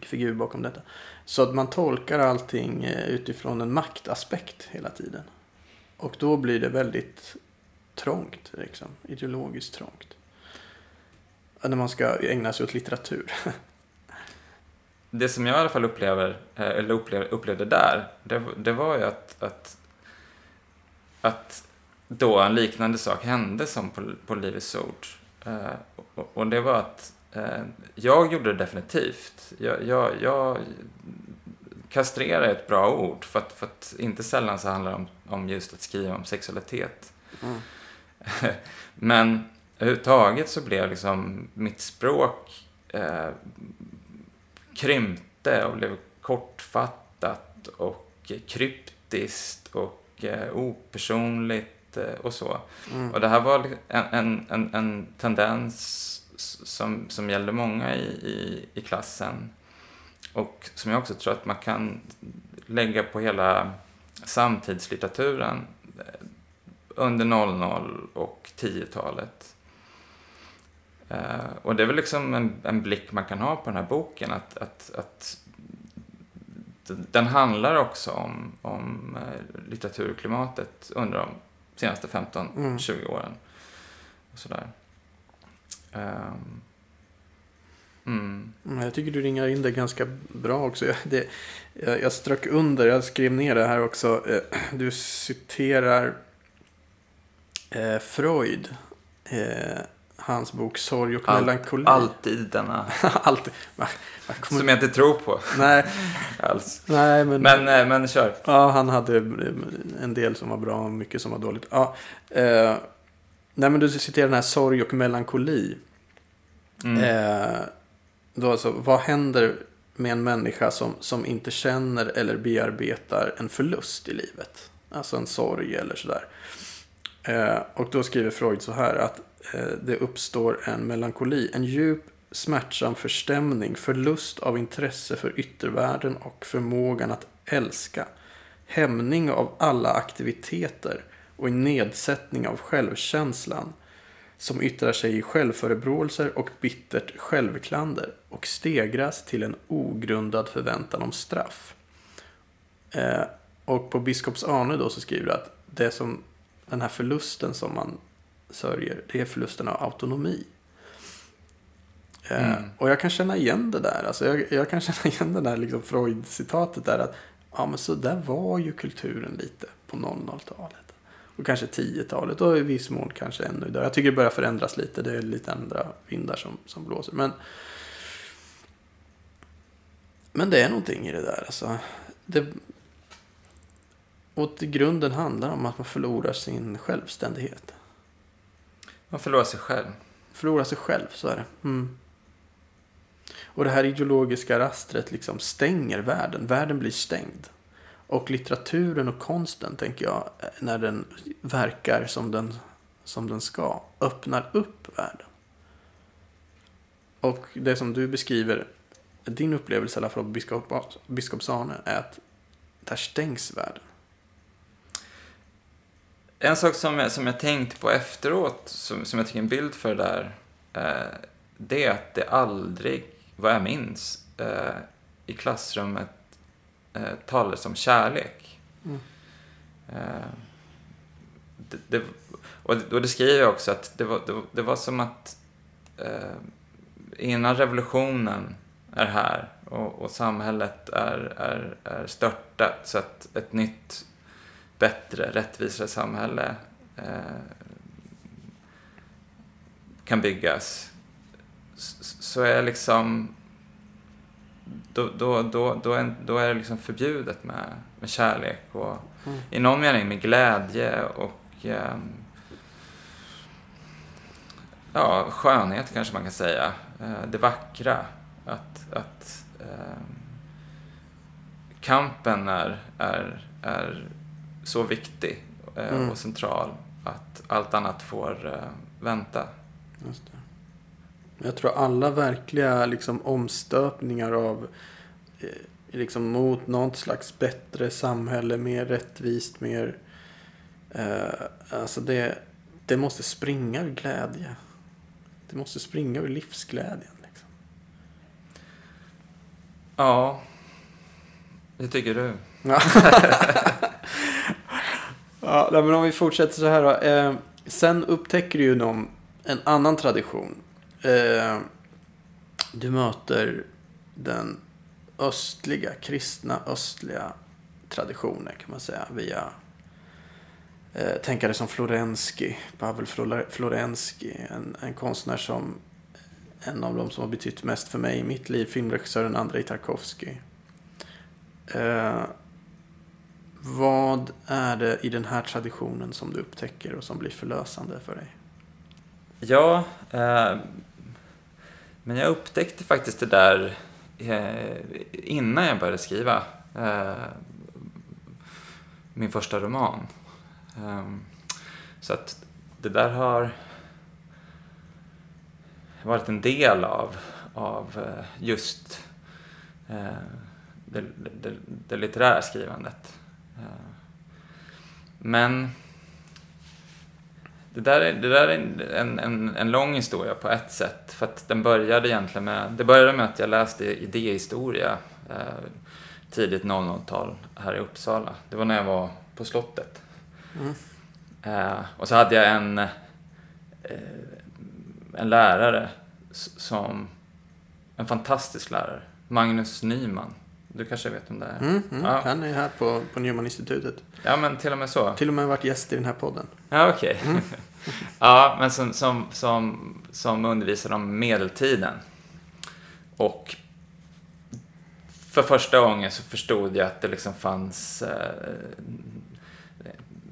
figur bakom detta. Så att man tolkar allting eh, utifrån en maktaspekt hela tiden. Och då blir det väldigt trångt, liksom, ideologiskt trångt. När man ska ägna sig åt litteratur. Det som jag i alla fall upplever, eh, eller upplevde, upplevde där, det, det var ju att, att, att då en liknande sak hände som på, på Livets Ord. Eh, och, och det var att eh, jag gjorde det definitivt. Jag, jag, jag kastrerar är ett bra ord, för att, för att inte sällan så handlar det om, om just att skriva om sexualitet. Mm. Men överhuvudtaget så blev liksom mitt språk eh, krympte och blev kortfattat och kryptiskt och eh, opersonligt eh, och så. Mm. Och det här var en, en, en, en tendens som, som gällde många i, i, i klassen. Och som jag också tror att man kan lägga på hela samtidslitteraturen eh, under 00 och 10-talet. Eh, och det är väl liksom en, en blick man kan ha på den här boken, att, att, att den handlar också om, om eh, litteraturklimatet under de senaste 15-20 åren. Och sådär. Mm. Mm, Jag tycker du ringar in det ganska bra också. Jag, det, jag, jag strök under, jag skrev ner det här också. Eh, Du citerar eh, Freud. Eh, hans bok Sorg och Allt- melankoli. Alltid denna, Alltid. Man, man kommer, som jag inte tror på nej, alls. nej, men, Men, eh, men kör. ja, han hade en del som var bra och mycket som var dåligt. Ja, eh, nej, men du citerar den här Sorg och melankoli. Mm. Eh, då alltså, vad händer med en människa som, som inte känner eller bearbetar en förlust i livet? Alltså en sorg eller sådär. Eh, och då skriver Freud så här att eh, Eh, det uppstår en melankoli, en djup smärtsam förstämning, förlust av intresse för yttervärlden och förmågan att älska. hämning av alla aktiviteter och en nedsättning av självkänslan som yttrar sig i självförebråelser och bittert självklander och stegras till en ogrundad förväntan om straff. Eh, och på biskops Arne då så skriver det att det som den här förlusten som man sörjer, det är förlusten av autonomi. Eh, Mm. och jag kan känna igen det där. Alltså jag, jag kan känna igen det där liksom Freud-citatet där att ja, men så där var ju kulturen lite på 00-talet. Och kanske 10-talet och i viss mån kanske ännu idag. Jag tycker det börjar förändras lite. Det är lite andra vindar som, som blåser. Men, men det är någonting i det där. Alltså. Det, och i grunden handlar om att man förlorar sin självständighet. Man förlorar sig själv. Förlorar sig själv, så är det. Mm. Och det här ideologiska rastret liksom stänger världen. Världen blir stängd. Och litteraturen och konsten, tänker jag, när den verkar som den, som den ska, öppnar upp världen. Och det som du beskriver, din upplevelse i alla fall av biskop, biskops Arne, är att där stängs världen. En sak som jag, som jag tänkte på efteråt, som, som jag tycker är en bild för det där, eh, det är att det aldrig, vad jag minns, eh, i klassrummet eh, talades om kärlek. Mm. Eh, det, det, och, det, och det skriver jag också, att det var, det, det var som att eh, innan revolutionen är här och, och samhället är, är, är störtat så att ett nytt bättre, rättvisare samhälle eh, kan byggas så är liksom då, då, då, då, är, då är det liksom förbjudet med, med kärlek och Mm. i någon mening med glädje och ehm, ja, skönhet kanske man kan säga. Eh, det vackra. Att, att ehm, kampen är, är, är så viktig eh, Mm. och central att allt annat får eh, vänta. Just det. Jag tror alla verkliga liksom, omstöpningar av eh, liksom, mot något slags bättre samhälle, mer rättvist, mer... Eh, alltså det, det måste springa ur glädje. Det måste springa ur livsglädjen. Liksom. Ja, det tycker du. Ja. men om vi fortsätter så här då. Eh, sen upptäcker du ju någon, en annan tradition. Eh, du möter den östliga, kristna östliga traditionen kan man säga. Via eh, tänkare som Florensky, Pavel Florensky. En, en konstnär som en av de som har betytt mest för mig i mitt liv. Filmregissören Andrei Tarkovsky. Eh, vad är det i den här traditionen som du upptäcker och som blir förlösande för dig? Ja, eh, men jag upptäckte faktiskt det där eh, innan jag började skriva eh, min första roman. Eh, så att det där har varit en del av, av eh, just eh, det, det, det litterära skrivandet. Eh, men det där är, det där är en, en, en lång historia på ett sätt. För att den började egentligen med, det började med att jag läste idéhistoria eh, tidigt 00-tal här i Uppsala. Det var när jag var på slottet. Mm. Eh, och så hade jag en, eh, en lärare som, en fantastisk lärare, Magnus Nyman. Du kanske vet om det är? Mm, mm. Ja. Han är här på, på Newman-institutet. Ja, men till och med så. Till och med varit gäst i den här podden. Ja, okej. ja, men som, som, som, som undervisade om medeltiden. Och för första gången så förstod jag att det liksom fanns eh,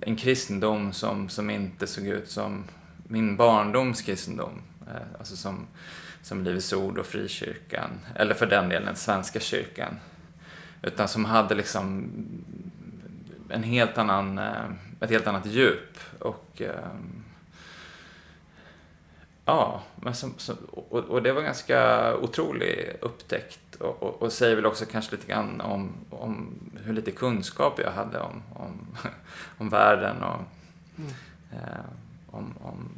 en kristendom som, som inte såg ut som min barndoms kristendom. Eh, alltså som, som Livets Ord och Frikyrkan, eller för den delen Svenska kyrkan. Utan som hade liksom en helt annan, eh, ett helt annat djup och, eh, Ja, men som, som, och, och, det var ganska otrolig upptäckt och, och, och, säger väl också kanske lite grann om, om hur lite kunskap jag hade om, om, om världen och mm. eh, om, om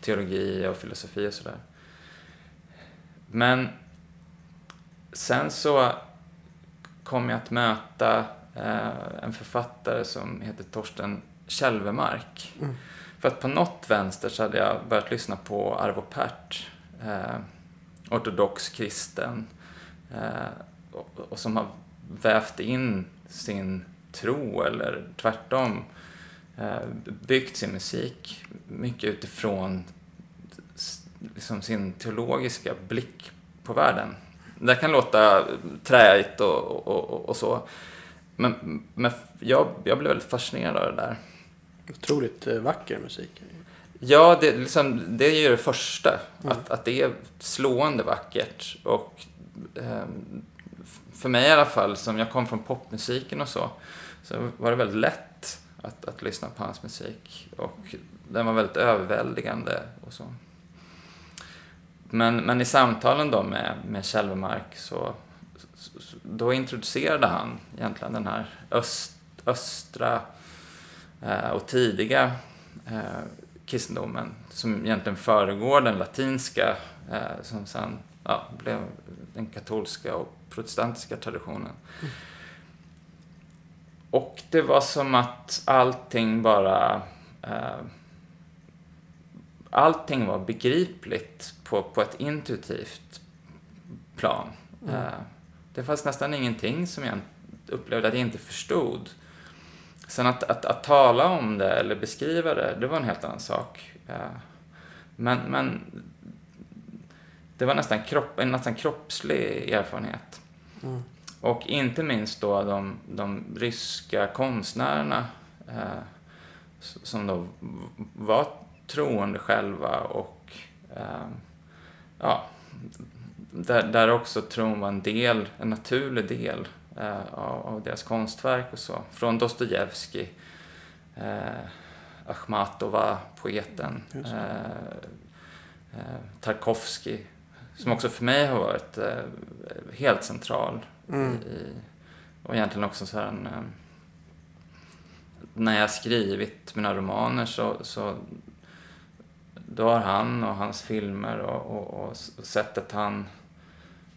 teologi och filosofi och sådär. Men sen så kom jag att möta eh, en författare som heter Torsten Kälvemark. Mm. För att på något vänster så hade jag börjat lyssna på Arvo Pärt, eh, ortodox kristen, eh, och, och, som har vävt in sin tro, eller tvärtom, eh, byggt sin musik mycket utifrån liksom sin teologiska blick på världen. Det kan låta träigt och, och, och, så. Men, men jag, jag blev väldigt fascinerad av det där. Otroligt eh, vacker musik. Ja, det, liksom, det är ju det första. Mm. Att, att det är slående vackert. Och eh, för mig i alla fall, som jag kom från popmusiken och så, så var det väldigt lätt att, att lyssna på hans musik. Och den var väldigt överväldigande och så. Men, men i samtalen då med, med Kälvemark så, så, då introducerade han egentligen den här öst, östra eh, och tidiga eh, kristendomen som egentligen föregår den latinska eh, som sen ja, blev den katolska och protestantiska traditionen. Mm. Och det var som att allting bara eh, allting var begripligt på, på ett intuitivt plan. Mm. Uh, det fanns nästan ingenting som jag upplevde att jag inte förstod. Sen att, att, att tala om det eller beskriva det, det var en helt annan sak. Uh, men, men det var nästan kropp, en nästan kroppslig erfarenhet. Mm. Och inte minst då de, de ryska konstnärerna eh, som då var troende själva och eh, ja, där, där också tron var en del, en naturlig del eh, av, av, deras konstverk och så. Från Dostojevskij, eh, Achmatova, poeten, eh, eh, Tarkovsky, som också för mig har varit eh, helt central mm. i, och egentligen också så en eh, när jag skrivit mina romaner så, så då har han och hans filmer och, och, och sättet han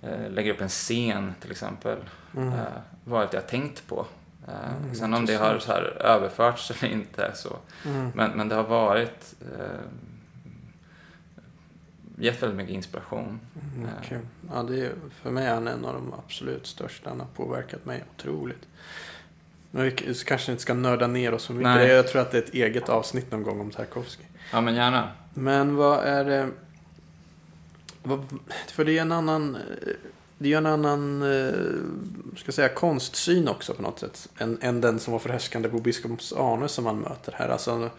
eh, lägger upp en scen till exempel mm. eh, varit det jag tänkt på. Eh, mm, sen om det har så här överförts eller inte så. Mm. Men, men det har varit eh, gett väldigt mycket inspiration. Mm, okay. Ja, det är, för mig är han en av de absolut största. Han har påverkat mig otroligt. Men vi kanske inte ska nörda ner oss så mycket. Nej. Jag tror att det är ett eget avsnitt någon gång om Tarkovsky. Ja, men gärna. Men vad är det... Vad, för det är en annan... Det är en annan, eh, ska säga, konstsyn också på något sätt. Än, än den som var förhärskande på biskops Arne som man möter här. Alltså,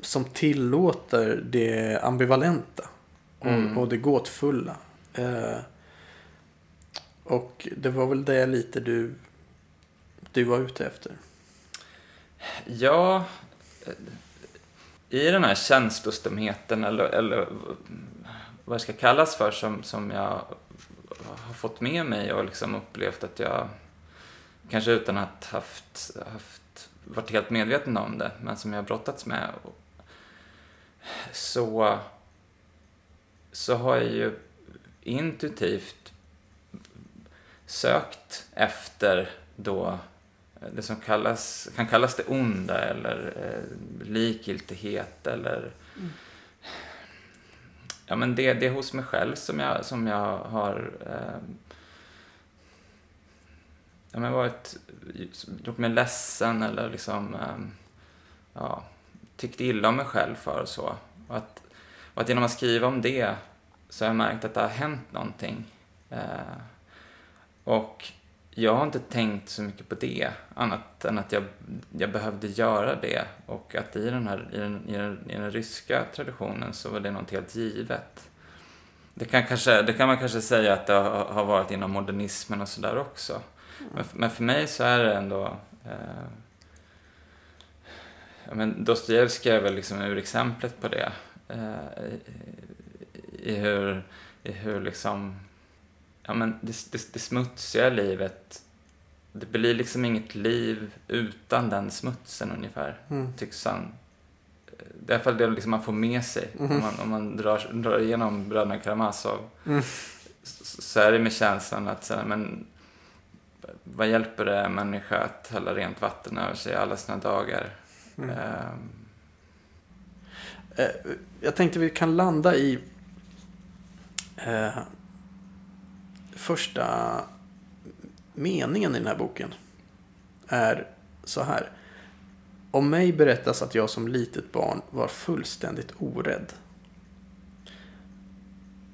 som tillåter det ambivalenta. Och, mm. och det gåtfulla. Eh, och det var väl det lite du, du var ute efter? Ja, i den här känslostumheten eller, eller vad det ska kallas för som, som jag har fått med mig och liksom upplevt att jag, kanske utan att haft, haft varit helt medveten om det, men som jag har brottats med. Så, så har jag ju intuitivt sökt efter då det som kallas, kan kallas det onda eller eh, likgiltighet eller mm. ja men det, det är hos mig själv som jag, som jag har eh, ja, men varit, gjort mig ledsen eller liksom eh, ja, tyckt illa om mig själv för och så. Och att, och att genom att skriva om det så har jag märkt att det har hänt någonting. Eh, och jag har inte tänkt så mycket på det, annat än att jag, jag behövde göra det. Och att i den, här, i, den, i, den, i den ryska traditionen så var det något helt givet. Det kan, kanske, det kan man kanske säga att det har, varit inom modernismen och sådär också. Mm. Men, men, för mig så är det ändå... Eh, men Dostojevskij är väl liksom urexemplet på det. Eh, i, i, hur, I hur liksom... Ja, men det, det, det smutsiga livet det blir liksom inget liv utan den smutsen ungefär, mm. tycks han. Det är i alla fall det liksom man får med sig mm. om, man, om man drar, drar igenom Bröderna Karamazov. Mm. Så, så, är det med känslan att så men, vad hjälper det en människa att hälla rent vatten över sig alla sina dagar? Mm. Um. Jag tänkte vi kan landa i eh, första meningen i den här boken är så här. Om mig berättas att jag som litet barn var fullständigt orädd.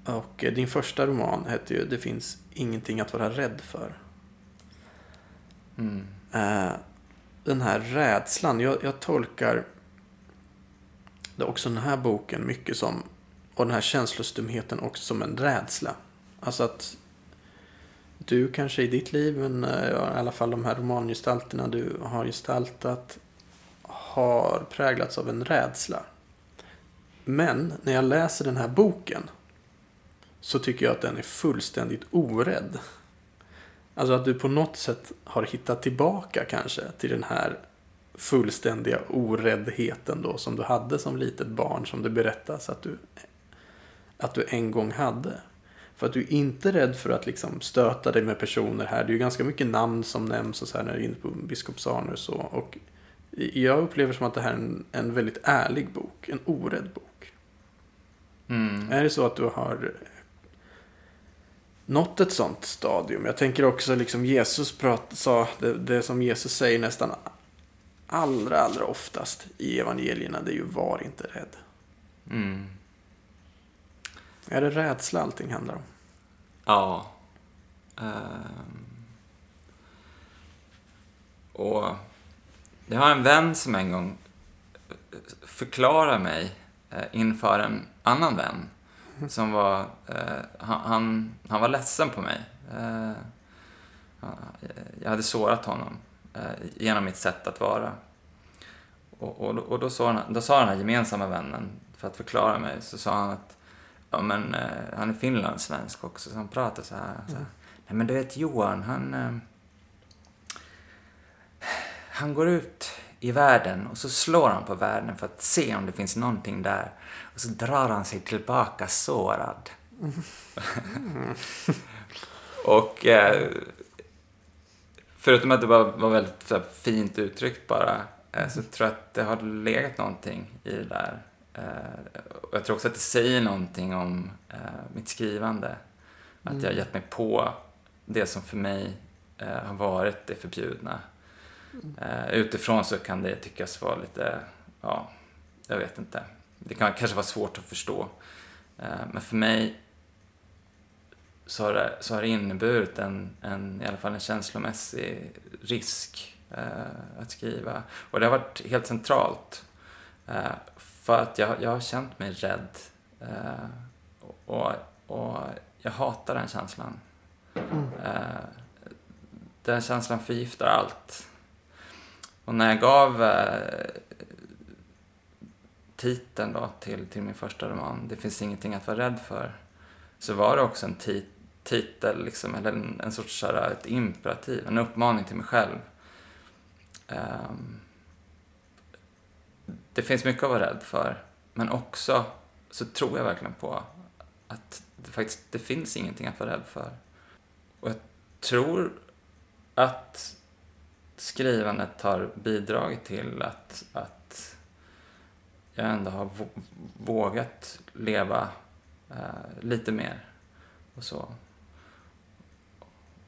Och din första roman hette ju Det finns ingenting att vara rädd för. Mm. Eh, den här rädslan, jag, jag tolkar det också den här boken mycket som, och den här känslostumheten också som en rädsla. Alltså att du kanske i ditt liv, men eh, i alla fall de här romangestalterna du har gestaltat har präglats av en rädsla. Men när jag läser den här boken så tycker jag att den är fullständigt orädd. Alltså att du på något sätt har hittat tillbaka kanske till den här fullständiga oräddheten då som du hade som litet barn som det berättas att du, att du en gång hade. För att du är inte rädd för att liksom stöta dig med personer här. Det är ju ganska mycket namn som nämns och så här när du är inne på biskopsarner och så. Och jag upplever som att det här är en, en väldigt ärlig bok. En orädd bok. Mm. Är det så att du har nått ett sånt stadium? Jag tänker också liksom Jesus prat, sa, det, det som Jesus säger nästan allra, allra oftast i evangelierna. Det är ju var inte rädd. Mm. Är det rädsla allting handlar om? Ja. Um, och jag har en vän som en gång förklarade mig eh, inför en annan vän som var, eh, han, han var ledsen på mig. Eh, jag hade sårat honom genom mitt sätt att vara. Och, och, och då, sa, då sa den här gemensamma vännen, för att förklara mig, så sa han att Ja, men eh, han är finlandssvensk också, så han pratar så här. Så här. Mm. Nej, men du vet Johan, han... Eh, han går ut i världen och så slår han på världen för att se om det finns någonting där. Och så drar han sig tillbaka sårad. Mm. och eh, förutom att det var, var väldigt här, fint uttryckt bara, eh, så tror jag att det har legat någonting i det där. Eh, jag tror också att det säger någonting om eh, mitt skrivande. Att mm. jag har gett mig på det som för mig eh, har varit det förbjudna. Mm. utifrån så kan det tyckas vara lite, ja, jag vet inte. Det kan kanske vara svårt att förstå. men för mig så har det, så har det inneburit en, en, i alla fall en känslomässig risk att skriva. Och det har varit helt centralt. För att jag, jag har känt mig rädd. Eh, och, och jag hatar den känslan. Mm. Eh, den känslan förgiftar allt. Och när jag gav eh, titeln då till, till min första roman, Det finns ingenting att vara rädd för, så var det också en tit titel, liksom, eller en, en sorts såhär, ett imperativ, en uppmaning till mig själv. Um, det finns mycket att vara rädd för. Men också så tror jag verkligen på att det faktiskt det finns ingenting att vara rädd för. Och jag tror att skrivandet har bidragit till att, att jag ändå har vågat leva eh, lite mer. Och så.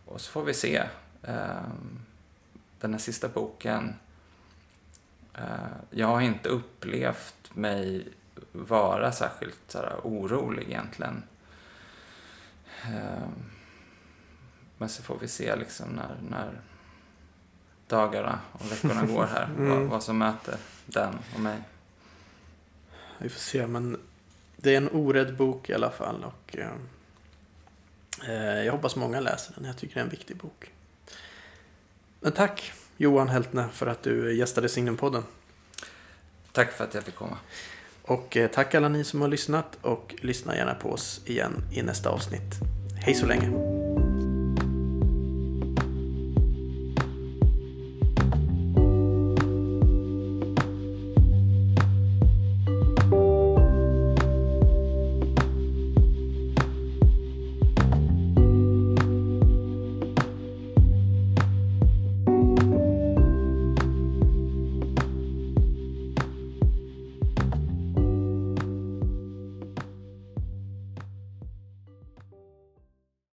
Och så får vi se. Eh, den här sista boken Eh, jag har inte upplevt mig vara särskilt så här, orolig egentligen. Eh, men så får vi se liksom när, när dagarna och veckorna går här, mm. vad, vad, som möter den och mig. Vi får se, men det är en orädd bok i alla fall och eh, eh jag hoppas många läser den. Jag tycker det är en viktig bok. Men tack Johan Heltne för att du gästade Signumpodden. Tack för att jag fick komma. Och eh, tack alla ni som har lyssnat och lyssna gärna på oss igen i nästa avsnitt. Hej så länge!